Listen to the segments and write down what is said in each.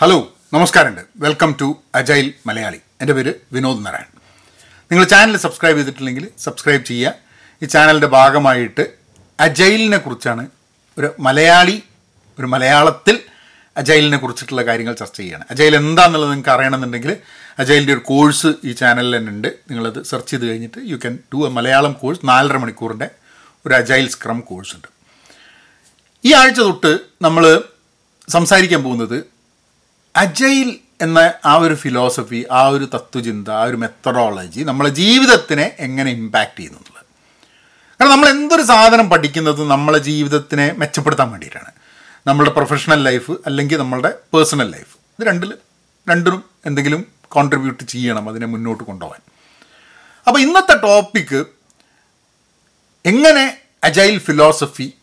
Hello നമസ്കാരമുണ്ട്. Welcome to agile Malayali എന്റെ പേര് വിനോദ് നാരായൺ. നിങ്ങൾ ചാനൽ സബ്സ്ക്രൈബ് ചെയ്തിട്ടില്ലെങ്കിൽ സബ്സ്ക്രൈബ് ചെയ്യുക. ഈ ചാനലിന്റെ ഭാഗമായിട്ട് അജൈലിനെ കുറിച്ചാണ് ഒരു മലയാളി ഒരു മലയാളത്തിൽ അജൈലിനെ കുറിച്ചിട്ടുള്ള കാര്യങ്ങൾ ചർച്ച ചെയ്യുകയാണ് അജൈൽ എന്താണെന്നുള്ളത് നിങ്ങൾക്ക് അറിയണമെന്നുണ്ടെങ്കിൽ അജൈലിന്റെ ഒരു കോഴ്സ് ഈ ചാനലിൽ തന്നെ ഉണ്ട്. നിങ്ങളത് സെർച്ച് ചെയ്ത് കഴിഞ്ഞിട്ട് you can do a Malayalam course നാലര മണിക്കൂറിന്റെ ഒരു അജൈൽ സ്ക്രം കോഴ്സ് ഉണ്ട്. ഈ ആഴ്ച തൊട്ട് നമ്മൾ സംസാരിക്കാൻ പോകുന്നത് അജൈൽ എന്ന ആ ഒരു ഫിലോസഫി ആ ഒരു തത്വചിന്ത ആ ഒരു മെത്തഡോളജി നമ്മളെ ജീവിതത്തിനെ എങ്ങനെ ഇമ്പാക്റ്റ് ചെയ്യുന്നു എന്നുള്ളത് കാരണം നമ്മൾ എന്തൊരു സാധനം പഠിക്കുന്നത് നമ്മളെ ജീവിതത്തിനെ മെച്ചപ്പെടുത്താൻ വേണ്ടിയിട്ടാണ്. നമ്മളുടെ പ്രൊഫഷണൽ ലൈഫ് അല്ലെങ്കിൽ നമ്മളുടെ പേഴ്സണൽ ലൈഫ് ഇത് രണ്ടിൽ രണ്ടിനും എന്തെങ്കിലും കോൺട്രിബ്യൂട്ട് ചെയ്യണം അതിനെ മുന്നോട്ട് കൊണ്ടുപോകാൻ. അപ്പോൾ ഇന്നത്തെ ടോപ്പിക്ക് എങ്ങനെ അജൈൽ ഫിലോസഫി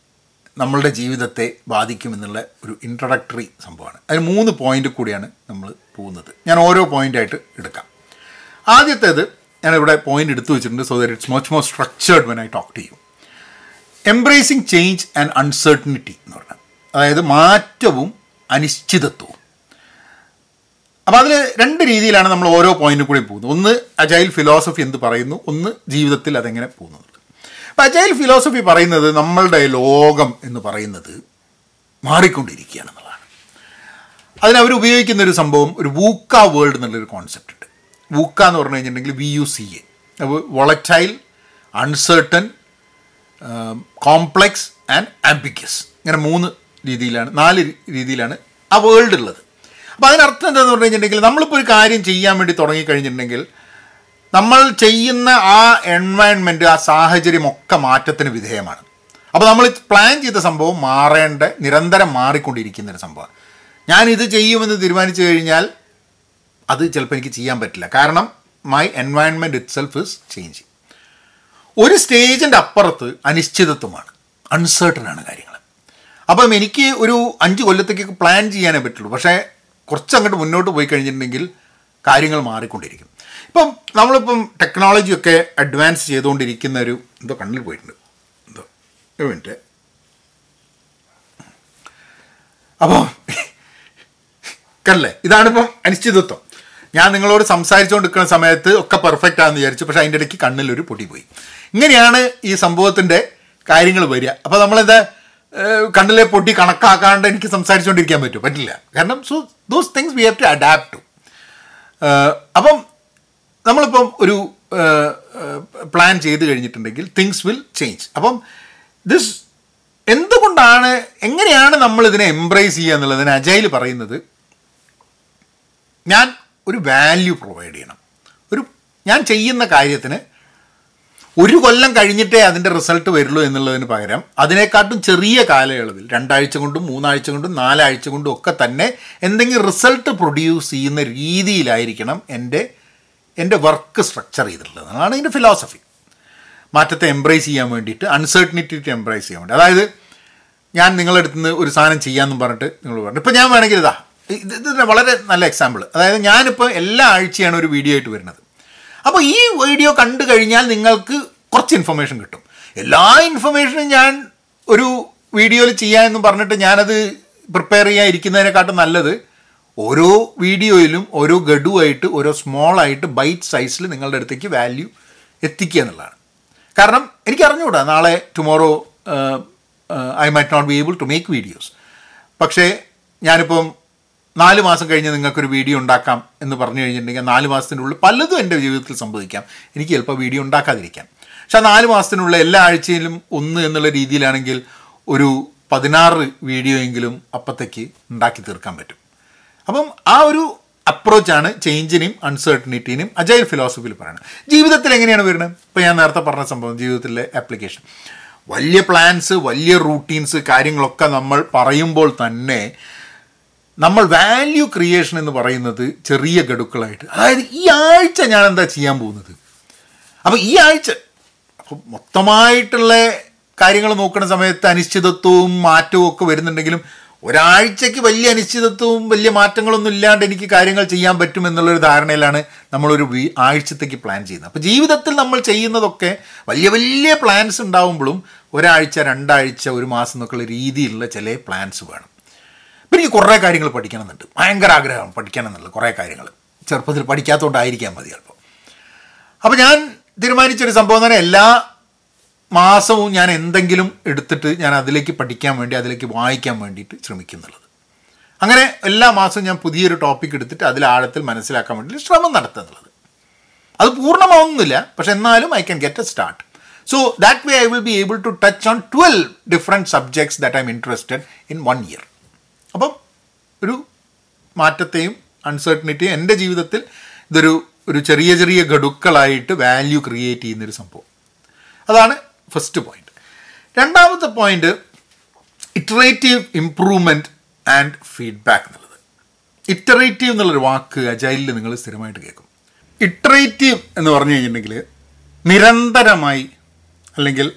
നമ്മളുടെ ജീവിതത്തെ ബാധിക്കുമെന്നുള്ള ഒരു ഇൻട്രഡക്ടറി സംഭവമാണ്. അതിന് മൂന്ന് പോയിന്റ് കൂടിയാണ് നമ്മൾ പോകുന്നത്. ഞാൻ ഓരോ പോയിന്റായിട്ട് എടുക്കാം. ആദ്യത്തേത് ഞാനിവിടെ പോയിന്റ് എടുത്തു വെച്ചിട്ടുണ്ട് so that it's much more structured when I talk to you embracing change and uncertainty എന്ന് പറഞ്ഞാൽ അതായത് മാറ്റവും അനിശ്ചിതത്വവും. അപ്പോൾ അതിൽ രണ്ട് രീതിയിലാണ് നമ്മൾ ഓരോ പോയിന്റിൽ കൂടി പോകുന്നത്. ഒന്ന് അജൈൽ ഫിലോസഫി എന്ത് പറയുന്നു? ഒന്ന് ജീവിതത്തിൽ അതെങ്ങനെ പോകുന്നത്? അപ്പം അജൈൽ ഫിലോസഫി പറയുന്നത് നമ്മളുടെ ലോകം എന്ന് പറയുന്നത് മാറിക്കൊണ്ടിരിക്കുകയാണ് എന്നുള്ളതാണ്. അതിനവർ ഉപയോഗിക്കുന്ന ഒരു സംഭവം ഒരു വൂക്ക വേൾഡ് എന്നുള്ളൊരു കോൺസെപ്റ്റ് ഉണ്ട്. വൂക്ക എന്ന് പറഞ്ഞു കഴിഞ്ഞിട്ടുണ്ടെങ്കിൽ V U C A volatile uncertain complex and ambiguous ഇങ്ങനെ മൂന്ന് രീതിയിലാണ് നാല് രീതിയിലാണ് ആ വേൾഡ് ഉള്ളത്. അപ്പോൾ അതിനർത്ഥം എന്താണെന്ന് പറഞ്ഞു കഴിഞ്ഞിട്ടുണ്ടെങ്കിൽ നമ്മളിപ്പോൾ ഒരു കാര്യം ചെയ്യാൻ വേണ്ടി തുടങ്ങിക്കഴിഞ്ഞിട്ടുണ്ടെങ്കിൽ നമ്മൾ ചെയ്യുന്ന ആ എൻവയൺമെന്റ് ആ സാഹചര്യം ഒക്കെ മാറ്റത്തിന് വിധേയമാണ്. അപ്പോൾ നമ്മൾ പ്ലാൻ ചെയ്ത സംഭവം മാറേണ്ട നിരന്തരം മാറിക്കൊണ്ടിരിക്കുന്ന ഒരു സംഭവമാണ്. ഞാൻ ഇത് ചെയ്യുമെന്ന് തീരുമാനിച്ചു കഴിഞ്ഞാൽ അത് ചിലപ്പോൾ എനിക്ക് ചെയ്യാൻ പറ്റില്ല. കാരണം my environment itself is change ഒരു സ്റ്റേജിന്റെ അപ്പുറത്ത് അനിശ്ചിതത്വമാണ്. അൺസേർട്ടനാണ് കാര്യങ്ങൾ അപ്പം എനിക്ക് ഒരു അഞ്ച് കൊല്ലത്തേക്ക് പ്ലാൻ ചെയ്യാനേ പറ്റുള്ളൂ. പക്ഷേ കുറച്ചങ്ങോട്ട് മുന്നോട്ട് പോയി കഴിഞ്ഞിട്ടുണ്ടെങ്കിൽ കാര്യങ്ങൾ മാറിക്കൊണ്ടിരിക്കും. ഇപ്പം നമ്മളിപ്പം ടെക്നോളജിയൊക്കെ അഡ്വാൻസ് ചെയ്തുകൊണ്ടിരിക്കുന്ന ഒരു എന്തോ കണ്ണിൽ പോയിട്ടുണ്ട്. എന്തോ ഒരു മിനിറ്റ് അപ്പോൾ കണ്ടല്ലേ ഇതാണിപ്പം അനിശ്ചിതത്വം. ഞാൻ നിങ്ങളോട് സംസാരിച്ചുകൊണ്ടിരിക്കുന്ന സമയത്ത് ഒക്കെ പെർഫെക്റ്റ് ആണെന്ന് വിചാരിച്ചു പക്ഷേ അതിന്റെ ഇടയ്ക്ക് കണ്ണിലൊരു പൊടി പോയി. ഇങ്ങനെയാണ് ഈ സംഭവത്തിന്റെ കാര്യങ്ങൾ വരിക. അപ്പോൾ നമ്മളെന്താ കണ്ണിലെ പൊട്ടി കണക്കാക്കാണ്ട് എനിക്ക് സംസാരിച്ചുകൊണ്ടിരിക്കാൻ പറ്റും പറ്റില്ല. കാരണം so those things we have to adapt to അപ്പം നമ്മളിപ്പം ഒരു പ്ലാൻ ചെയ്ത് കഴിഞ്ഞിട്ടുണ്ടെങ്കിൽ തിങ്സ് വിൽ ചേഞ്ച് അപ്പം ദിസ് എന്തുകൊണ്ടാണ് എങ്ങനെയാണ് നമ്മൾ ഇതിനെ എംബ്രേസ് ചെയ്യുക എന്നുള്ളതിന് അജയിൽ പറയുന്നത്? ഞാൻ ഒരു വാല്യൂ പ്രൊവൈഡ് ചെയ്യണം. ഒരു ഞാൻ ചെയ്യുന്ന കാര്യത്തിന് ഒരു കൊല്ലം കഴിഞ്ഞിട്ടേ അതിന്റെ റിസൾട്ട് വരുള്ളൂ എന്നുള്ളതിന് പകരം അതിനെക്കാട്ടും ചെറിയ കാലയളവിൽ രണ്ടാഴ്ച കൊണ്ടും മൂന്നാഴ്ച കൊണ്ടും നാലാഴ്ച കൊണ്ടും ഒക്കെ തന്നെ എന്തെങ്കിലും റിസൾട്ട് പ്രൊഡ്യൂസ് ചെയ്യുന്ന രീതിയിലായിരിക്കണം എന്റെ എന്റെ വർക്ക് സ്ട്രക്ചർ ചെയ്തിട്ടുള്ളത്. അതാണ് എന്റെ ഫിലോസഫി മാറ്റത്തെ എംബ്രേസ് ചെയ്യാൻ വേണ്ടിയിട്ട് അൺസർട്ടനിറ്റി എംബ്രേസ് ചെയ്യാൻ വേണ്ടി. അതായത് ഞാൻ നിങ്ങളുടെ അടുത്ത് നിന്ന് ഒരു സാധനം ചെയ്യാമെന്ന് പറഞ്ഞിട്ട് നിങ്ങൾ പറഞ്ഞു. ഇപ്പോൾ ഞാൻ വേണമെങ്കിൽ ഇത് ഇത് വളരെ നല്ല എക്സാമ്പിൾ അതായത് ഞാനിപ്പോൾ എല്ലാ ആഴ്ചയാണ് ഒരു വീഡിയോ ആയിട്ട് വരുന്നത്. അപ്പോൾ ഈ വീഡിയോ കണ്ടു കഴിഞ്ഞാൽ നിങ്ങൾക്ക് കുറച്ച് ഇൻഫർമേഷൻ കിട്ടും. എല്ലാ ഇൻഫർമേഷനും ഞാൻ ഒരു വീഡിയോയിൽ ചെയ്യാമെന്ന് പറഞ്ഞിട്ട് ഞാനത് പ്രിപ്പയർ ചെയ്യാൻ ഇരിക്കുന്നതിനെക്കാട്ടും നല്ലത് ഓരോ വീഡിയോയിലും ഓരോ ഗഡുവായിട്ട് ഓരോ സ്മോൾ ആയിട്ട് ബൈറ്റ് സൈസിൽ നിങ്ങളുടെ അടുത്തേക്ക് വാല്യൂ എത്തിക്കുക എന്നുള്ളതാണ്. കാരണം എനിക്ക് അറിഞ്ഞുകൂടാ നാളെ tomorrow I might not be able to make videos പക്ഷേ ഞാനിപ്പം നാല് മാസം കഴിഞ്ഞ് നിങ്ങൾക്കൊരു വീഡിയോ ഉണ്ടാക്കാം എന്ന് പറഞ്ഞു കഴിഞ്ഞിട്ടുണ്ടെങ്കിൽ നാല് മാസത്തിനുള്ളിൽ പലതും എന്റെ ജീവിതത്തിൽ സംഭവിക്കാം. എനിക്ക് ചിലപ്പോൾ വീഡിയോ ഉണ്ടാക്കാതിരിക്കാം. പക്ഷെ ആ നാല് മാസത്തിനുള്ള എല്ലാ ആഴ്ചയിലും ഒന്ന് എന്നുള്ള രീതിയിലാണെങ്കിൽ ഒരു പതിനാറ് വീഡിയോ എങ്കിലും അപ്പത്തേക്ക് ഉണ്ടാക്കി തീർക്കാൻ പറ്റും. അപ്പം ആ ഒരു അപ്രോച്ചാണ് ചേഞ്ചിനെയും അൺസർട്ടനിറ്റിനെയും അജൈൽ ഫിലോസഫിയിൽ പറയുന്നത് ജീവിതത്തിൽ എങ്ങനെയാണ് വരുന്നത്? ഇപ്പോൾ ഞാൻ നേരത്തെ പറഞ്ഞ സംഭവം ജീവിതത്തിലെ ആപ്ലിക്കേഷൻ വലിയ പ്ലാൻസ് വലിയ റൂട്ടീൻസ് കാര്യങ്ങളൊക്കെ നമ്മൾ പറയുമ്പോൾ തന്നെ നമ്മൾ വാല്യൂ ക്രിയേഷൻ എന്ന് പറയുന്നത് ചെറിയ ഗഡുക്കളായിട്ട്. അതായത് ഈ ആഴ്ച ഞാൻ എന്താ ചെയ്യാൻ പോകുന്നത്? അപ്പോൾ ഈ ആഴ്ച അപ്പം മൊത്തമായിട്ടുള്ള കാര്യങ്ങൾ നോക്കുന്ന സമയത്ത് അനിശ്ചിതത്വവും മാറ്റവും ഒക്കെ വരുന്നുണ്ടെങ്കിലും ഒരാഴ്ചയ്ക്ക് വലിയ അനിശ്ചിതത്വവും വലിയ മാറ്റങ്ങളൊന്നും ഇല്ലാണ്ട് എനിക്ക് കാര്യങ്ങൾ ചെയ്യാൻ പറ്റും എന്നുള്ളൊരു ധാരണയിലാണ് നമ്മളൊരു ആഴ്ചത്തേക്ക് പ്ലാൻ ചെയ്യുന്നത്. അപ്പോൾ ജീവിതത്തിൽ നമ്മൾ ചെയ്യുന്നതൊക്കെ വലിയ വലിയ പ്ലാൻസ് ഉണ്ടാവുമ്പോഴും ഒരാഴ്ച രണ്ടാഴ്ച ഒരു മാസം എന്നൊക്കെയുള്ള രീതിയിലുള്ള ചില പ്ലാൻസ് വേണം. ഇപ്പം എനിക്ക് കുറേ കാര്യങ്ങൾ പഠിക്കണമെന്നുണ്ട്. ഭയങ്കര ആഗ്രഹം പഠിക്കണമെന്നുള്ളത് കുറേ കാര്യങ്ങൾ. ചെറുപ്പത്തിൽ പഠിക്കാത്തതുകൊണ്ടായിരിക്കാം മതി ചിലപ്പോൾ. അപ്പോൾ ഞാൻ തീരുമാനിച്ചൊരു സംഭവം എന്ന് പറഞ്ഞാൽ എല്ലാ മാസവും ഞാൻ എന്തെങ്കിലും എടുത്തിട്ട് ഞാൻ അതിലേക്ക് പഠിക്കാൻ വേണ്ടി അതിലേക്ക് വായിക്കാൻ വേണ്ടിയിട്ട് ശ്രമിക്കുന്നുള്ളത്. അങ്ങനെ എല്ലാ മാസവും ഞാൻ പുതിയൊരു ടോപ്പിക് എടുത്തിട്ട് അതിൽ ആഴത്തിൽ മനസ്സിലാക്കാൻ വേണ്ടി ശ്രമം നടത്തുന്നുള്ളത്. അത് പൂർണമാവുന്നില്ല പക്ഷെ എന്നാലും I can get a start so that way I will be able to touch on twelve different subjects that I'm interested in one year അപ്പം ഒരു മാറ്റത്തെയും അൺസർട്ടനിറ്റിയും എന്റെ ജീവിതത്തിൽ ഇതൊരു ഒരു ചെറിയ ചെറിയ ഗഡുക്കളായിട്ട് വാല്യൂ ക്രിയേറ്റ് ചെയ്യുന്നൊരു സംഭവം. അതാണ് ഫസ്റ്റ് പോയിന്റ് രണ്ടാമത്തെ point iterative improvement and feedback എന്നുള്ളത്. ഇറ്ററേറ്റീവ് എന്നുള്ളൊരു വാക്ക് അജൈലിൽ നിങ്ങൾ സ്ഥിരമായിട്ട് കേൾക്കും. ഇറ്ററേറ്റീവ് എന്ന് പറഞ്ഞു കഴിഞ്ഞിട്ടുണ്ടെങ്കിൽ നിരന്തരമായി അല്ലെങ്കിൽ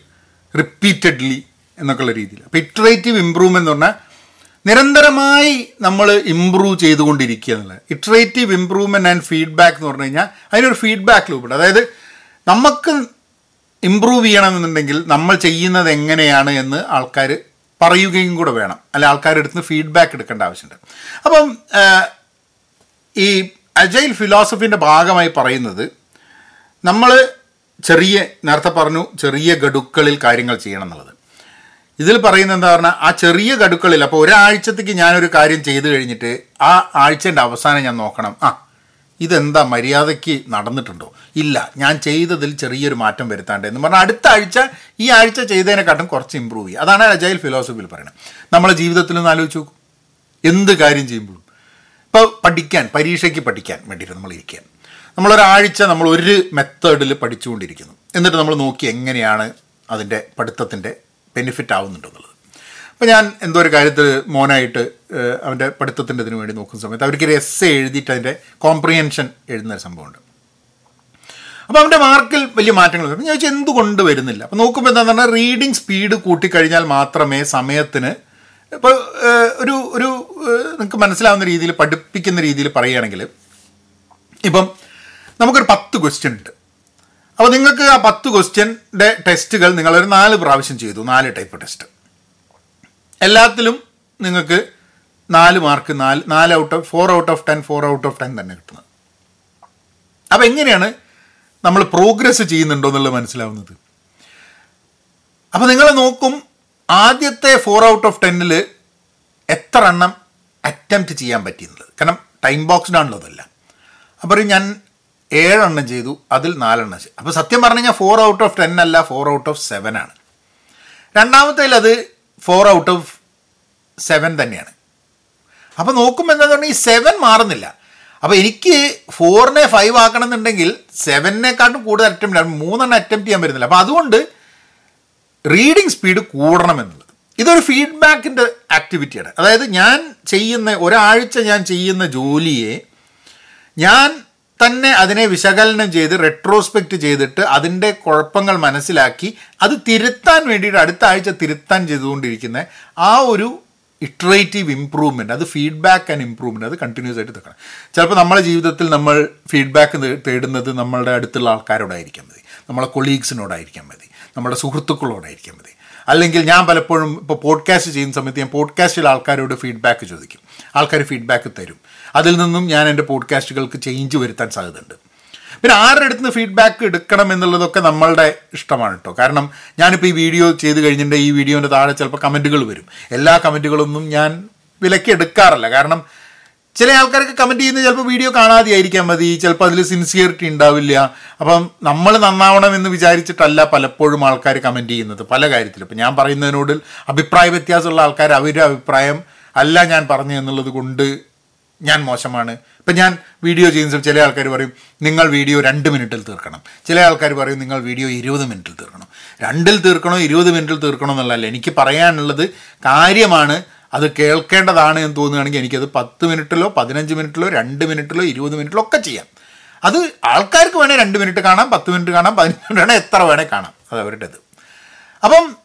റിപ്പീറ്റഡ്ലി എന്നൊക്കെയുള്ള രീതിയിൽ അപ്പോൾ ഇറ്ററേറ്റീവ് ഇമ്പ്രൂവ്മെന്റ് എന്ന് പറഞ്ഞാൽ നിരന്തരമായി നമ്മൾ ഇമ്പ്രൂവ് ചെയ്തുകൊണ്ടിരിക്കുക എന്നുള്ളത്. ഇറ്ററേറ്റീവ് ഇമ്പ്രൂവ്മെന്റ് ആൻഡ് ഫീഡ്ബാക്ക് എന്ന് പറഞ്ഞു കഴിഞ്ഞാൽ അതിനൊരു ഫീഡ്ബാക്ക് ലൂപ്പുണ്ട് അതായത് നമുക്ക് ഇമ്പ്രൂവ് ചെയ്യണമെന്നുണ്ടെങ്കിൽ നമ്മൾ ചെയ്യുന്നത് എങ്ങനെയാണ് എന്ന് ആൾക്കാർ പറയുകയും കൂടെ വേണം. അല്ല ആൾക്കാരുടെ അടുത്ത് നിന്ന് ഫീഡ്ബാക്ക് എടുക്കേണ്ട ആവശ്യമുണ്ട്. അപ്പം ഈ അജൈൽ ഫിലോസഫിന്റെ ഭാഗമായി പറയുന്നത് നമ്മൾ ചെറിയ നേരത്തെ പറഞ്ഞു ചെറിയ ഗഡുക്കളിൽ കാര്യങ്ങൾ ചെയ്യണം എന്നുള്ളത്. ഇതിൽ പറയുന്നത് എന്താ പറഞ്ഞാൽ ആ ചെറിയ ഗഡുക്കളിൽ അപ്പോൾ ഒരാഴ്ചത്തേക്ക് ഞാനൊരു കാര്യം ചെയ്തു കഴിഞ്ഞിട്ട് ആ ആഴ്ചന്റെ അവസാനം ഞാൻ നോക്കണം. ആ ഇതെന്താ മര്യാദയ്ക്ക് നടന്നിട്ടുണ്ടോ? ഇല്ല ഞാൻ ചെയ്തതിൽ ചെറിയൊരു മാറ്റം വരുത്താണ്ട് എന്ന് പറഞ്ഞാൽ അടുത്ത ആഴ്ച ഈ ആഴ്ച ചെയ്തതിനെക്കാട്ടും കുറച്ച് ഇമ്പ്രൂവ് ചെയ്യുക അതാണ് അജൈൽ ഫിലോസഫിയിൽ പറയുന്നത്. നമ്മളെ ജീവിതത്തിൽ ഒന്ന് ആലോചിച്ച് നോക്കും. എന്ത് കാര്യം ചെയ്യുമ്പോഴും. ഇപ്പോൾ പഠിക്കാൻ പരീക്ഷയ്ക്ക് പഠിക്കാൻ വേണ്ടിയിട്ട് നമ്മൾ ഇരിക്കാൻ നമ്മളൊരാഴ്ച നമ്മൾ ഒരു മെത്തേഡിൽ പഠിച്ചുകൊണ്ടിരിക്കുന്നു. എന്നിട്ട് നമ്മൾ നോക്കി എങ്ങനെയാണ് അതിന്റെ പഠിത്തത്തിന്റെ ബെനിഫിറ്റ് ആവുന്നുണ്ടെന്നുള്ളത് അപ്പോൾ ഞാൻ എന്തോ ഒരു കാര്യത്തിൽ മോനായിട്ട് അവന്റെ പഠിത്തത്തിന്റെ ഇതിനു വേണ്ടി നോക്കുന്ന സമയത്ത് അവർക്കൊരു എസ് എഴുതിയിട്ട് അതിന്റെ കോംപ്രിഹെൻഷൻ എഴുതുന്ന ഒരു സംഭവമുണ്ട്. അപ്പോൾ അവന്റെ മാർക്കിൽ വലിയ മാറ്റങ്ങൾ ഞാൻ ചോദിച്ചാൽ എന്തുകൊണ്ട് വരുന്നില്ല? അപ്പോൾ നോക്കുമ്പോൾ എന്താണെന്ന് പറഞ്ഞാൽ റീഡിങ് സ്പീഡ് കൂട്ടിക്കഴിഞ്ഞാൽ മാത്രമേ സമയത്തിന് ഇപ്പോൾ ഒരു ഒരു നിങ്ങൾക്ക് മനസ്സിലാവുന്ന രീതിയിൽ പഠിപ്പിക്കുന്ന രീതിയിൽ പറയുകയാണെങ്കിൽ ഇപ്പം നമുക്കൊരു പത്ത് ക്വസ്റ്റ്യൻ ഉണ്ട്. അപ്പോൾ നിങ്ങൾക്ക് ആ പത്ത് ക്വസ്റ്റ്യന്റെ ടെസ്റ്റുകൾ നിങ്ങളൊരു നാല് പ്രാവശ്യം ചെയ്തു നാല് ടൈപ്പ് ടെസ്റ്റ് എല്ലാത്തിലും നിങ്ങൾക്ക് നാല് മാർക്ക് നാല് നാല് out of four out of ten four out of ten തന്നെ കിട്ടുന്നത്. അപ്പോൾ എങ്ങനെയാണ് നമ്മൾ പ്രോഗ്രസ് ചെയ്യുന്നുണ്ടോ എന്നുള്ളത് മനസ്സിലാവുന്നത്? അപ്പോൾ നിങ്ങൾ നോക്കും ആദ്യത്തെ ഫോർ ഔട്ട് ഓഫ് ടെന്നിൽ എത്ര എണ്ണം അറ്റംപ്റ്റ് ചെയ്യാൻ പറ്റിയെന്നുള്ളത്. കാരണം ടൈം ബോക്സ്ഡ് ആണല്ലോ അതല്ല അപ്പോൾ ഞാൻ ഏഴെണ്ണം ചെയ്തു അതിൽ നാലെണ്ണം ചെയ്തു. അപ്പോൾ സത്യം പറഞ്ഞു കഴിഞ്ഞാൽ ഫോർ ഔട്ട് ഓഫ് ടെൻ അല്ല ഫോർ ഔട്ട് ഓഫ് സെവൻ ആണ്. രണ്ടാമത്തേൽ അത് ഫോർ ഔട്ട് ഓഫ് സെവൻ തന്നെയാണ്. അപ്പോൾ നോക്കുമ്പോൾ എന്താണെന്ന് പറഞ്ഞാൽ ഈ സെവൻ മാറുന്നില്ല. അപ്പോൾ എനിക്ക് ഫോറിനെ ഫൈവ് ആക്കണം എന്നുണ്ടെങ്കിൽ സെവനിനെക്കാട്ടും കൂടുതൽ അറ്റംപ്റ്റ് ആണ് മൂന്നെണ്ണം അറ്റംപ്റ്റ് ചെയ്യാൻ പറ്റുന്നില്ല. അപ്പോൾ അതുകൊണ്ട് റീഡിങ് സ്പീഡ് കൂടണം എന്നുള്ളത് ഇതൊരു ഫീഡ്ബാക്കിന്റെ ആക്ടിവിറ്റിയാണ് അതായത് ഞാൻ ചെയ്യുന്ന ഒരാഴ്ച ഞാൻ ചെയ്യുന്ന ജോലിയെ ഞാൻ തന്നെ അതിനെ വിശകലനം ചെയ്ത് റെട്രോസ്പെക്റ്റ് ചെയ്തിട്ട് അതിന്റെ കുഴപ്പങ്ങൾ മനസ്സിലാക്കി അത് തിരുത്താൻ വേണ്ടിയിട്ട് അടുത്ത ആഴ്ച തിരുത്താൻ ചെയ്തുകൊണ്ടിരിക്കുന്ന ആ ഒരു ഇറ്ററേറ്റീവ് ഇമ്പ്രൂവ്മെന്റ് അത് ഫീഡ്ബാക്ക് ആൻഡ് ഇമ്പ്രൂവ്മെന്റ് അത് കണ്ടിന്യൂസ് ആയിട്ട് തേക്കണം ചിലപ്പോൾ നമ്മുടെ ജീവിതത്തിൽ നമ്മൾ ഫീഡ്ബാക്ക് തേടുന്നത് നമ്മളുടെ അടുത്തുള്ള ആൾക്കാരോടായിരിക്കാൻ മതി. നമ്മളെ കൊളീഗ്സിനോടായിരിക്കാൻ മതി. നമ്മുടെ സുഹൃത്തുക്കളോടായിരിക്കാൻ മതി. അല്ലെങ്കിൽ ഞാൻ പലപ്പോഴും ഇപ്പോൾ പോഡ്കാസ്റ്റ് ചെയ്യുന്ന സമയത്ത് ഞാൻ പോഡ്കാസ്റ്റിൽ ആൾക്കാരോട് ഫീഡ്ബാക്ക് ചോദിക്കും. ആൾക്കാർ ഫീഡ്ബാക്ക് തരും. അതിൽ നിന്നും ഞാൻ എന്റെ പോഡ്കാസ്റ്റുകൾക്ക് ചേഞ്ച് വരുത്താൻ സാധ്യതയുണ്ട്. പിന്നെ ആരുടെ അടുത്ത് നിന്ന് ഫീഡ്ബാക്ക് എടുക്കണം എന്നുള്ളതൊക്കെ നമ്മളുടെ ഇഷ്ടമാണ് കേട്ടോ. കാരണം ഞാനിപ്പോൾ ഈ വീഡിയോ ചെയ്ത് കഴിഞ്ഞിട്ടുണ്ടെങ്കിൽ ഈ വീഡിയോന്റെ താഴെ ചിലപ്പോൾ കമന്റുകൾ വരും. എല്ലാ കമന്റുകളൊന്നും ഞാൻ വിലക്കി എടുക്കാറില്ല കാരണം ചില ആൾക്കാർക്ക് കമന്റ് ചെയ്യുന്നത് ചിലപ്പോൾ വീഡിയോ കാണാതെ ആയിരിക്കാൻ മതി ചിലപ്പോൾ അതിൽ സിൻസിയറിറ്റി ഉണ്ടാവില്ല. അപ്പം നമ്മൾ നന്നാവണം എന്ന് വിചാരിച്ചിട്ടല്ല പലപ്പോഴും ആൾക്കാർ കമന്റ് ചെയ്യുന്നത് പല കാര്യത്തിലും. ഇപ്പം ഞാൻ പറയുന്നതിനോട് അഭിപ്രായ വ്യത്യാസമുള്ള ആൾക്കാർ അവരുടെ അഭിപ്രായം അല്ല ഞാൻ പറഞ്ഞു എന്നുള്ളത് കൊണ്ട് ഞാൻ മോശമാണ്. ഇപ്പം ഞാൻ വീഡിയോ ചെയ്യുന്ന സമയത്ത് ചില ആൾക്കാർ പറയും നിങ്ങൾ വീഡിയോ രണ്ട് മിനിറ്റിൽ തീർക്കണം. ചില ആൾക്കാർ പറയും നിങ്ങൾ വീഡിയോ ഇരുപത് മിനിറ്റിൽ തീർക്കണം. രണ്ടിൽ തീർക്കണോ ഇരുപത് മിനിറ്റിൽ തീർക്കണോ എന്നുള്ളതല്ല. എനിക്ക് പറയാനുള്ളത് കാര്യമാണ് അത് കേൾക്കേണ്ടതാണ് എന്ന് തോന്നുകയാണെങ്കിൽ എനിക്കത് പത്ത് മിനിറ്റിലോ പതിനഞ്ച് മിനിറ്റിലോ രണ്ട് മിനിറ്റിലോ ഇരുപത് മിനിറ്റിലോ ഒക്കെ ചെയ്യാം. അത് ആൾക്കാർക്ക് വേണേൽ രണ്ട് മിനിറ്റ് കാണാം പത്ത് മിനിറ്റ് കാണാം പതിനഞ്ച് മിനിറ്റ് വേണേൽ എത്ര വേണേൽ കാണാം. അത് അവരുടേത്. അപ്പം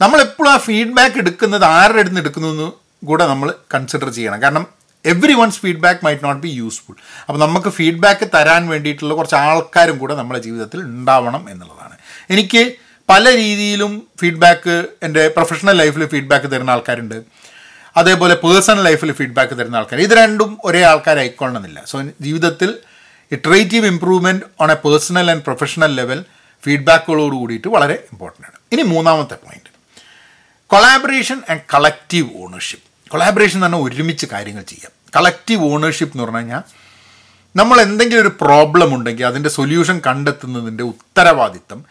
നമ്മളെപ്പോഴും ആ ഫീഡ്ബാക്ക് എടുക്കുന്നത് ആരുടെ അടുത്ത് എടുക്കുന്നു എന്ന് കൂടെ നമ്മൾ കൺസിഡർ ചെയ്യണം. കാരണം every one's feedback might not be useful അപ്പോൾ നമുക്ക് ഫീഡ്ബാക്ക് തരാൻ വേണ്ടിയിട്ടുള്ള കുറച്ച് ആൾക്കാരും കൂടെ നമ്മുടെ ജീവിതത്തിൽ ഉണ്ടാവണം എന്നുള്ളതാണ്. എനിക്ക് പല രീതിയിലും ഫീഡ്ബാക്ക് എന്റെ പ്രൊഫഷണൽ ലൈഫിൽ ഫീഡ്ബാക്ക് തരുന്ന ആൾക്കാരുണ്ട്. അതേപോലെ പേഴ്സണൽ ലൈഫിൽ ഫീഡ്ബാക്ക് തരുന്ന ആൾക്കാർ ഇത് രണ്ടും ഒരേ ആൾക്കാരായിക്കൊള്ളണമെന്നില്ല. സോ ജീവിതത്തിൽ iterative improvement on a personal and professional level ഫീഡ്ബാക്കുകളോട് കൂടിയിട്ട് വളരെ ഇമ്പോർട്ടന്റ് ആണ്. ഇനി മൂന്നാമത്തെ point collaboration and collective ownership collaboration എന്ന് പറഞ്ഞാൽ ഒരുമിച്ച് കാര്യങ്ങൾ ചെയ്യാം. കളക്റ്റീവ് ഓണർഷിപ്പ് എന്ന് പറഞ്ഞു കഴിഞ്ഞാൽ നമ്മൾ എന്തെങ്കിലും ഒരു പ്രോബ്ലം ഉണ്ടെങ്കിൽ അതിന്റെ സൊല്യൂഷൻ കണ്ടെത്തുന്നതിന്റെ ഉത്തരവാദിത്തം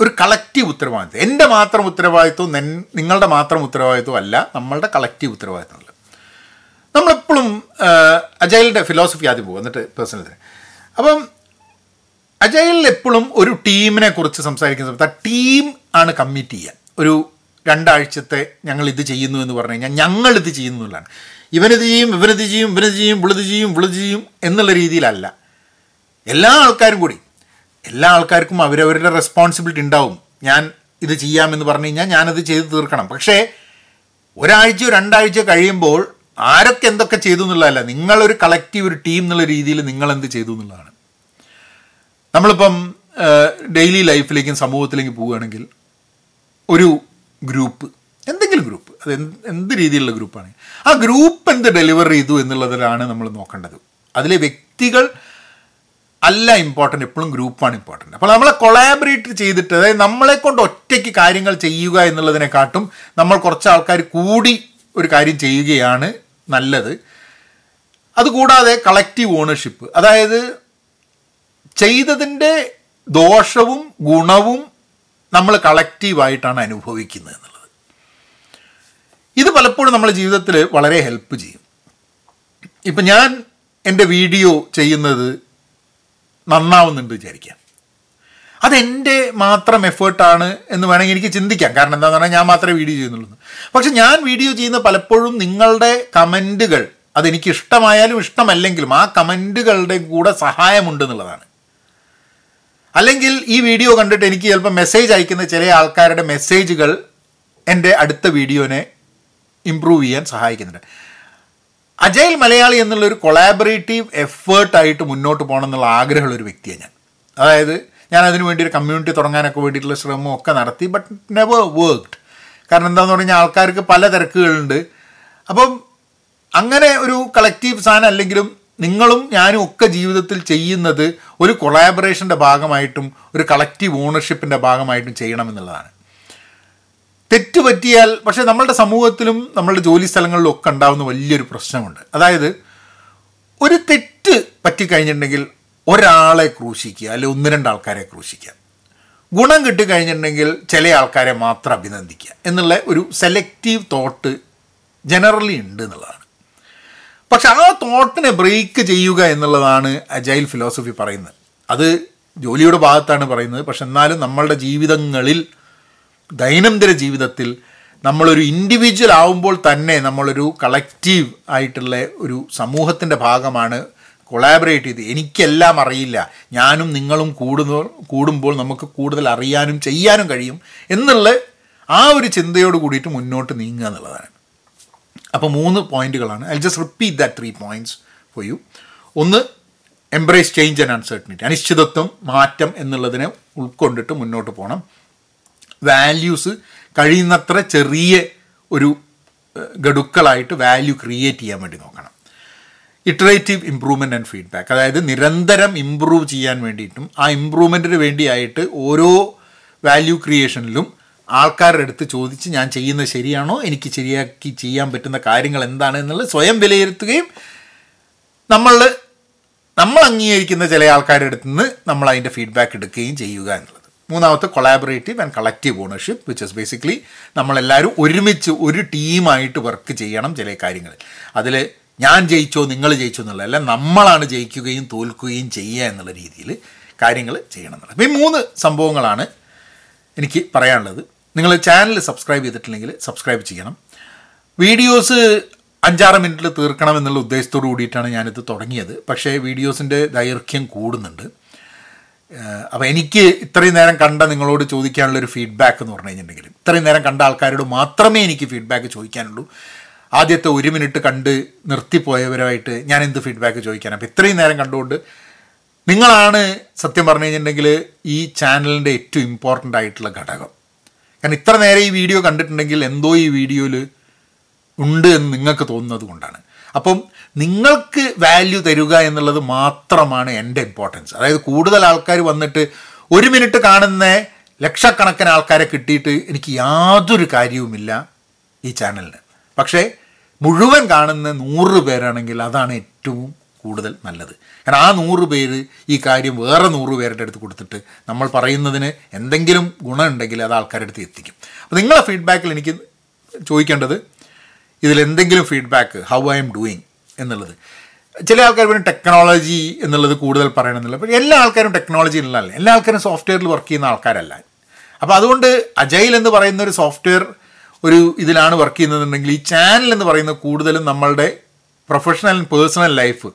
ഒരു കളക്റ്റീവ് ഉത്തരവാദിത്വം. എന്റെ മാത്രം ഉത്തരവാദിത്വം നിങ്ങളുടെ മാത്രം ഉത്തരവാദിത്വം അല്ല നമ്മളുടെ കളക്റ്റീവ് ഉത്തരവാദിത്തമുള്ളത് നമ്മളെപ്പോഴും അജൈലിന്റെ ഫിലോസഫി ആദ്യം പോകും എന്നിട്ട് പേഴ്സണൽ അപ്പം അജൈലിൽ എപ്പോഴും ഒരു ടീമിനെ കുറിച്ച് സംസാരിക്കുന്ന സമയത്ത് ആ ടീം ആണ് കമ്മിറ്റ് ചെയ്യാൻ ഒരു രണ്ടാഴ്ചത്തെ ഞങ്ങൾ ഇത് ചെയ്യുന്നു എന്ന് പറഞ്ഞു കഴിഞ്ഞാൽ ഞങ്ങൾ ഇത് ചെയ്യുന്നു എന്നുള്ളതാണ്. ഇവനിത് ചെയ്യും ഇവനിത് ചെയ്യും ഇവനിത് ചെയ്യും വിളിത് ചെയ്യും വിളിത് ചെയ്യും എന്നുള്ള രീതിയിലല്ല. എല്ലാ ആൾക്കാരും കൂടി എല്ലാ ആൾക്കാർക്കും അവരവരുടെ റെസ്പോൺസിബിലിറ്റി ഉണ്ടാവും. ഞാൻ ഇത് ചെയ്യാമെന്ന് പറഞ്ഞു കഴിഞ്ഞാൽ ഞാനത് ചെയ്ത് തീർക്കണം. പക്ഷേ ഒരാഴ്ചയോ രണ്ടാഴ്ചയോ കഴിയുമ്പോൾ ആരൊക്കെ എന്തൊക്കെ ചെയ്തു എന്നുള്ളതല്ല. നിങ്ങളൊരു കളക്റ്റീവ് ഒരു ടീം എന്നുള്ള രീതിയിൽ നിങ്ങൾ എന്ത് ചെയ്തു എന്നുള്ളതാണ്. നമ്മളിപ്പം ഡെയിലി ലൈഫിലേക്കും സമൂഹത്തിലേക്കും പോവുകയാണെങ്കിൽ ഒരു ഗ്രൂപ്പ് എന്തെങ്കിലും ഗ്രൂപ്പ് അത് എന്ത് രീതിയിലുള്ള ഗ്രൂപ്പാണ് ആ ഗ്രൂപ്പ് എന്ത് ഡെലിവർ ചെയ്തു എന്നുള്ളതിലാണ് നമ്മൾ നോക്കേണ്ടത്. അതിലെ വ്യക്തികൾ അല്ല ഇമ്പോർട്ടന്റ് എപ്പോഴും ഗ്രൂപ്പ് ആണ് ഇമ്പോർട്ടന്റ് അപ്പോൾ നമ്മളെ കൊളാബറേറ്റ് ചെയ്തിട്ട് അതായത് നമ്മളെ കൊണ്ട് ഒറ്റയ്ക്ക് കാര്യങ്ങൾ ചെയ്യുക എന്നുള്ളതിനെക്കാട്ടും നമ്മൾ കുറച്ച് ആൾക്കാർ കൂടി ഒരു കാര്യം ചെയ്യുകയാണ് നല്ലത്. അതുകൂടാതെ കളക്റ്റീവ് ഓണർഷിപ്പ് അതായത് ചെയ്തതിന്റെ ദോഷവും ഗുണവും നമ്മൾ കളക്റ്റീവായിട്ടാണ് അനുഭവിക്കുന്നത് എന്നുള്ളത്. ഇത് പലപ്പോഴും നമ്മുടെ ജീവിതത്തിൽ വളരെ ഹെൽപ്പ് ചെയ്യും. ഇപ്പം ഞാൻ എന്റെ വീഡിയോ ചെയ്യുന്നത് നന്നാവുന്നുണ്ട് വിചാരിക്കാം അതെന്റെ മാത്രം എഫേർട്ടാണ് എന്ന് വേണമെങ്കിൽ എനിക്ക് ചിന്തിക്കാം. കാരണം എന്താണെന്ന് പറഞ്ഞാൽ ഞാൻ മാത്രമേ വീഡിയോ ചെയ്യുന്നുള്ളൂ. പക്ഷെ ഞാൻ വീഡിയോ ചെയ്യുന്ന പലപ്പോഴും നിങ്ങളുടെ കമന്റുകൾ അതെനിക്ക് ഇഷ്ടമായാലും ഇഷ്ടമല്ലെങ്കിലും ആ കമന്റുകളുടെ കൂടെ സഹായമുണ്ട് എന്നുള്ളതാണ്. അല്ലെങ്കിൽ ഈ വീഡിയോ കണ്ടിട്ട് എനിക്ക് ചിലപ്പോൾ മെസ്സേജ് അയക്കുന്ന ചില ആൾക്കാരുടെ മെസ്സേജുകൾ എന്റെ അടുത്ത വീഡിയോനെ ഇമ്പ്രൂവ് ചെയ്യാൻ സഹായിക്കുന്നുണ്ട്. അജയൽ മലയാളി എന്നുള്ള ഒരു കൊളാബറേറ്റീവ് എഫേർട്ടായിട്ട് മുന്നോട്ട് പോകണം എന്നുള്ള ആഗ്രഹമുള്ള ഒരു വ്യക്തിയാണ് ഞാൻ. അതായത് ഞാൻ അതിനു വേണ്ടി ഒരു കമ്മ്യൂണിറ്റി തുടങ്ങാനൊക്കെ വേണ്ടിയിട്ടുള്ള ശ്രമം ഒക്കെ നടത്തി ബട്ട് നെവർ വർക്ക്ഡ് കാരണം എന്താണെന്ന് പറഞ്ഞാൽ ആൾക്കാർക്ക് പല തിരക്കുകളുണ്ട്. അപ്പം അങ്ങനെ ഒരു കളക്റ്റീവ് സാധനം അല്ലെങ്കിലും നിങ്ങളും ഞാനും ഒക്കെ ജീവിതത്തിൽ ചെയ്യുന്നത് ഒരു കൊളാബറേഷന്റെ ഭാഗമായിട്ടും ഒരു കളക്റ്റീവ് ഓണർഷിപ്പിന്റെ ഭാഗമായിട്ടും ചെയ്യണമെന്നുള്ളതാണ് തെറ്റ് പറ്റിയാൽ പക്ഷേ നമ്മളുടെ സമൂഹത്തിലും നമ്മളുടെ ജോലി സ്ഥലങ്ങളിലും ഒക്കെ ഉണ്ടാകുന്ന വലിയൊരു പ്രശ്നമുണ്ട്. അതായത് ഒരു തെറ്റ് പറ്റിക്കഴിഞ്ഞിട്ടുണ്ടെങ്കിൽ ഒരാളെ ക്രൂശിക്കുക അല്ലെങ്കിൽ ഒന്ന് രണ്ട് ആൾക്കാരെ ക്രൂശിക്കുക. ഗുണം കിട്ടിക്കഴിഞ്ഞിട്ടുണ്ടെങ്കിൽ ചില ആൾക്കാരെ മാത്രം അഭിനന്ദിക്കുക എന്നുള്ള ഒരു സെലക്റ്റീവ് തോട്ട് ജനറലി ഉണ്ട് എന്നുള്ളതാണ്. പക്ഷെ ആ തോട്ടിനെ ബ്രേക്ക് ചെയ്യുക എന്നുള്ളതാണ് അജൈൽ ഫിലോസഫി പറയുന്നത്. അത് ജോലിയുടെ ഭാഗത്താണ് പറയുന്നത്. പക്ഷെ എന്നാലും നമ്മളുടെ ജീവിതങ്ങളിൽ ദൈനംദിന ജീവിതത്തിൽ നമ്മളൊരു ഇൻഡിവിജ്വൽ ആവുമ്പോൾ തന്നെ നമ്മളൊരു കളക്റ്റീവ് ആയിട്ടുള്ള ഒരു സമൂഹത്തിന്റെ ഭാഗമാണ് കൊളാബറേറ്റ് ചെയ്ത്. എനിക്കെല്ലാം അറിയില്ല. ഞാനും നിങ്ങളും കൂടുന്ന കൂടുമ്പോൾ നമുക്ക് കൂടുതൽ അറിയാനും ചെയ്യാനും കഴിയും എന്നുള്ള ആ ഒരു ചിന്തയോട് കൂടിയിട്ട് മുന്നോട്ട് നീങ്ങുക എന്നുള്ളതാണ്. അപ്പോൾ മൂന്ന് പോയിന്റുകളാണ്. I just repeat that three points for you ഒന്ന് എംബ്രേസ് ചേഞ്ച് ആൻഡ് അൺസർട്ടനിറ്റി അനിശ്ചിതത്വം മാറ്റം എന്നുള്ളതിനെ ഉൾക്കൊണ്ടിട്ട് മുന്നോട്ട് പോകണം വാല്യൂസ് കഴിയുന്നത്ര ചെറിയ ഒരു ഗഡുക്കളായിട്ട് വാല്യൂ ക്രിയേറ്റ് ചെയ്യാൻ വേണ്ടി നോക്കണം. ഇറ്ററേറ്റീവ് ഇമ്പ്രൂവ്മെന്റ് ആൻഡ് ഫീഡ്ബാക്ക് അതായത് നിരന്തരം ഇമ്പ്രൂവ് ചെയ്യാൻ വേണ്ടിയിട്ടും ആ ഇമ്പ്രൂവ്മെന്റിന് വേണ്ടിയായിട്ട് ഓരോ വാല്യൂ ക്രിയേഷനിലും ആൾക്കാരുടെ അടുത്ത് ചോദിച്ച് ഞാൻ ചെയ്യുന്നത് ശരിയാണോ എനിക്ക് ശരിയാക്കി ചെയ്യാൻ പറ്റുന്ന കാര്യങ്ങൾ എന്താണ് എന്നുള്ളത് സ്വയം വിലയിരുത്തുകയും നമ്മൾ നമ്മൾ അംഗീകരിക്കുന്ന ചില ആൾക്കാരുടെ അടുത്ത് നിന്ന് നമ്മൾ അതിന്റെ ഫീഡ്ബാക്ക് എടുക്കുകയും ചെയ്യുക എന്നുള്ളത്. മൂന്നാമത്തെ collaborative and collective ownership which is basically നമ്മളെല്ലാവരും ഒരുമിച്ച് ഒരു ടീമായിട്ട് വർക്ക് ചെയ്യണം ചില കാര്യങ്ങളിൽ. അതിൽ ഞാൻ ജയിച്ചോ നിങ്ങൾ ജയിച്ചോ എന്നുള്ള അല്ല നമ്മളാണ് ജയിക്കുകയും തോൽക്കുകയും ചെയ്യുക എന്നുള്ള രീതിയിൽ കാര്യങ്ങൾ ചെയ്യണം എന്നുള്ളത്. ഈ മൂന്ന് സംഭവങ്ങളാണ് എനിക്ക് പറയാനുള്ളത്. നിങ്ങൾ ചാനൽ സബ്സ്ക്രൈബ് ചെയ്തിട്ടില്ലെങ്കിൽ സബ്സ്ക്രൈബ് ചെയ്യണം. വീഡിയോസ് അഞ്ചാറ് മിനിറ്റിൽ തീർക്കണം എന്നുള്ള ഉദ്ദേശത്തോടു കൂടിയിട്ടാണ് ഞാനിത് തുടങ്ങിയത്. പക്ഷേ വീഡിയോസിന്റെ ദൈർഘ്യം കൂടുന്നുണ്ട്. അപ്പോൾ എനിക്ക് ഇത്രയും നേരം കണ്ട നിങ്ങളോട് ചോദിക്കാനുള്ള ഒരു ഫീഡ്ബാക്ക് എന്ന് പറഞ്ഞു കഴിഞ്ഞിട്ടുണ്ടെങ്കിൽ ഇത്രയും നേരം കണ്ട ആൾക്കാരോട് മാത്രമേ എനിക്ക് ഫീഡ്ബാക്ക് ചോദിക്കാനുള്ളൂ. ആദ്യത്തെ ഒരു മിനിറ്റ് കണ്ട് നിർത്തിപ്പോയവരുമായിട്ട് ഞാൻ എന്ത് ഫീഡ്ബാക്ക് ചോദിക്കാൻ അപ്പോൾ ഇത്രയും നേരം കണ്ടുകൊണ്ട് നിങ്ങളാണ് സത്യം പറഞ്ഞു കഴിഞ്ഞിട്ടുണ്ടെങ്കിൽ ഈ ചാനലിന്റെ ഏറ്റവും ഇമ്പോർട്ടന്റ് ആയിട്ടുള്ള ഘടകം. കാരണം ഇത്ര നേരം ഈ വീഡിയോ കണ്ടിട്ടുണ്ടെങ്കിൽ എന്തോ ഈ വീഡിയോയിൽ ഉണ്ട് എന്ന് നിങ്ങൾക്ക് തോന്നുന്നത് കൊണ്ടാണ്. അപ്പം നിങ്ങൾക്ക് വാല്യൂ തരിക എന്നുള്ളത് മാത്രമാണ് എന്റെ ഇമ്പോർട്ടൻസ് അതായത് കൂടുതൽ ആൾക്കാർ വന്നിട്ട് ഒരു മിനിറ്റ് കാണുന്ന ലക്ഷക്കണക്കിന് ആൾക്കാരെ കിട്ടിയിട്ട് എനിക്ക് യാതൊരു കാര്യവുമില്ല ഈ ചാനലിന് പക്ഷേ മുഴുവൻ കാണുന്ന നൂറ് പേരാണെങ്കിൽ അതാണ് ഏറ്റവും കൂടുതൽ നല്ലത്. കാരണം ആ നൂറ് പേര് ഈ കാര്യം വേറെ നൂറ് പേരുടെ അടുത്ത് കൊടുത്തിട്ട് നമ്മൾ പറയുന്നതിന് എന്തെങ്കിലും ഗുണമുണ്ടെങ്കിൽ അത് ആൾക്കാരുടെ അടുത്ത് എത്തിക്കും. അപ്പോൾ നിങ്ങളെ ഫീഡ്ബാക്കിൽ എനിക്ക് ചോദിക്കേണ്ടത് ഇതിലെന്തെങ്കിലും feedback how I'm doing എന്നുള്ളത്. ചില ആൾക്കാർ പിന്നെ ടെക്നോളജി എന്നുള്ളത് കൂടുതൽ പറയണമെന്നില്ല. പക്ഷേ എല്ലാ ആൾക്കാരും ടെക്നോളജി ഉള്ളതല്ല എല്ലാ ആൾക്കാരും സോഫ്റ്റ്വെയറിൽ വർക്ക് ചെയ്യുന്ന ആൾക്കാരല്ല. അപ്പോൾ അതുകൊണ്ട് അജൈൽ എന്ന് പറയുന്ന ഒരു സോഫ്റ്റ്വെയർ ഒരു ഇതിലാണ് വർക്ക് ചെയ്യുന്നതെന്നുണ്ടെങ്കിൽ ഈ ചാനൽ എന്ന് പറയുന്നത് കൂടുതലും നമ്മളുടെ പ്രൊഫഷണൽ പേഴ്സണൽ ലൈഫ്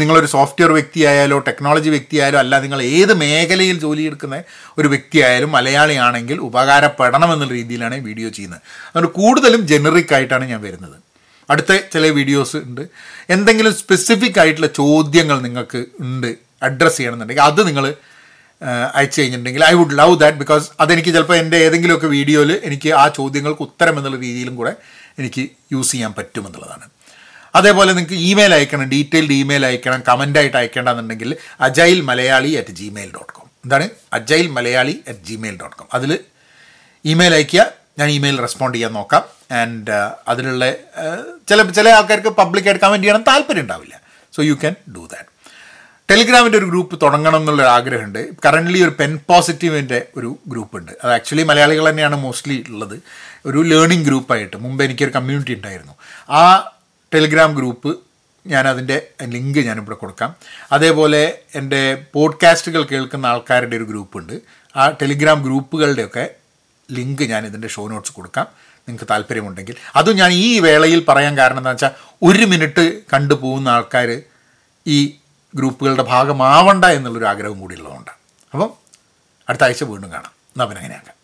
നിങ്ങളൊരു സോഫ്റ്റ്വെയർ വ്യക്തിയായാലോ ടെക്നോളജി വ്യക്തിയായാലോ അല്ല നിങ്ങൾ ഏത് മേഖലയിൽ ജോലി എടുക്കുന്ന ഒരു വ്യക്തിയായാലും മലയാളിയാണെങ്കിൽ ഉപകാരപ്പെടണമെന്നുള്ള രീതിയിലാണ് വീഡിയോ ചെയ്യുന്നത്. അതുകൊണ്ട് കൂടുതലും ജനറിക് ആയിട്ടാണ് ഞാൻ വരുന്നത്. അടുത്ത ചില വീഡിയോസ് ഉണ്ട്. എന്തെങ്കിലും സ്പെസിഫിക് ആയിട്ടുള്ള ചോദ്യങ്ങൾ നിങ്ങൾക്ക് ഉണ്ട് അഡ്രസ്സ് ചെയ്യണമെന്നുണ്ടെങ്കിൽ അത് നിങ്ങൾ അയച്ചു കഴിഞ്ഞിട്ടുണ്ടെങ്കിൽ I would love that because അതെനിക്ക് ചിലപ്പോൾ എന്റെ ഏതെങ്കിലുമൊക്കെ വീഡിയോയിൽ എനിക്ക് ആ ചോദ്യങ്ങൾക്ക് ഉത്തരം എന്നുള്ള രീതിയിലും കൂടെ എനിക്ക് യൂസ് ചെയ്യാൻ പറ്റുമെന്നുള്ളതാണ്. അതേപോലെ നിങ്ങൾക്ക് ഇമെയിൽ അയക്കണം ഡീറ്റെയിൽഡ് ഇമെയിൽ അയക്കണം കമന്റായിട്ട് അയക്കേണ്ടതെന്നുണ്ടെങ്കിൽ agile Malayali at Gmail dot com എന്താണ്? Agile Malayali at Gmail dot com അതിൽ ഇമെയിൽ അയക്കുക ഞാൻ ഇമെയിൽ റെസ്പോണ്ട് ചെയ്യാൻ നോക്കാം. ആൻഡ് അതിലുള്ള ചില ചില ആൾക്കാർക്ക് പബ്ലിക്കായിട്ട് കമന്റ് ചെയ്യണം താല്പര്യം ഉണ്ടാവില്ല. So you can do that ടെലിഗ്രാമിന്റെ ഒരു ഗ്രൂപ്പ് തുടങ്ങണം എന്നുള്ളൊരു ആഗ്രഹമുണ്ട്. കറന്റ്ലി ഒരു പെൻ പോസിറ്റീവിന്റെ ഒരു ഗ്രൂപ്പ് ഉണ്ട്. അത് ആക്ച്വലി മലയാളികൾ തന്നെയാണ് മോസ്റ്റ്ലി ഉള്ളത്. ഒരു ലേണിംഗ് ഗ്രൂപ്പായിട്ട് മുമ്പ് എനിക്കൊരു കമ്മ്യൂണിറ്റി ഉണ്ടായിരുന്നു. ആ ടെലിഗ്രാം ഗ്രൂപ്പ് ഞാൻ അതിന്റെ ലിങ്ക് ഞാനിവിടെ കൊടുക്കാം. അതേപോലെ എന്റെ പോഡ്കാസ്റ്റുകൾ കേൾക്കുന്ന ആൾക്കാരുടെ ഒരു ഗ്രൂപ്പുണ്ട്. ആ ടെലിഗ്രാം ഗ്രൂപ്പുകളുടെയൊക്കെ ലിങ്ക് ഞാൻ ഇതിന്റെ ഷോ നോട്ട്സ് കൊടുക്കാം. നിങ്ങൾക്ക് താല്പര്യമുണ്ടെങ്കിൽ. അതും ഞാൻ ഈ വേളയിൽ പറയാൻ കാരണം എന്താ വെച്ചാൽ ഒരു മിനിറ്റ് കണ്ടു പോകുന്ന ആൾക്കാർ ഈ ഗ്രൂപ്പുകളുടെ ഭാഗമാവണ്ട എന്നുള്ളൊരു ആഗ്രഹം കൂടി ഉള്ളതുകൊണ്ട് അപ്പം അടുത്ത ആഴ്ച വീണ്ടും കാണാം. എന്നാൽ പിന്നെ അങ്ങനെയാക്കാം.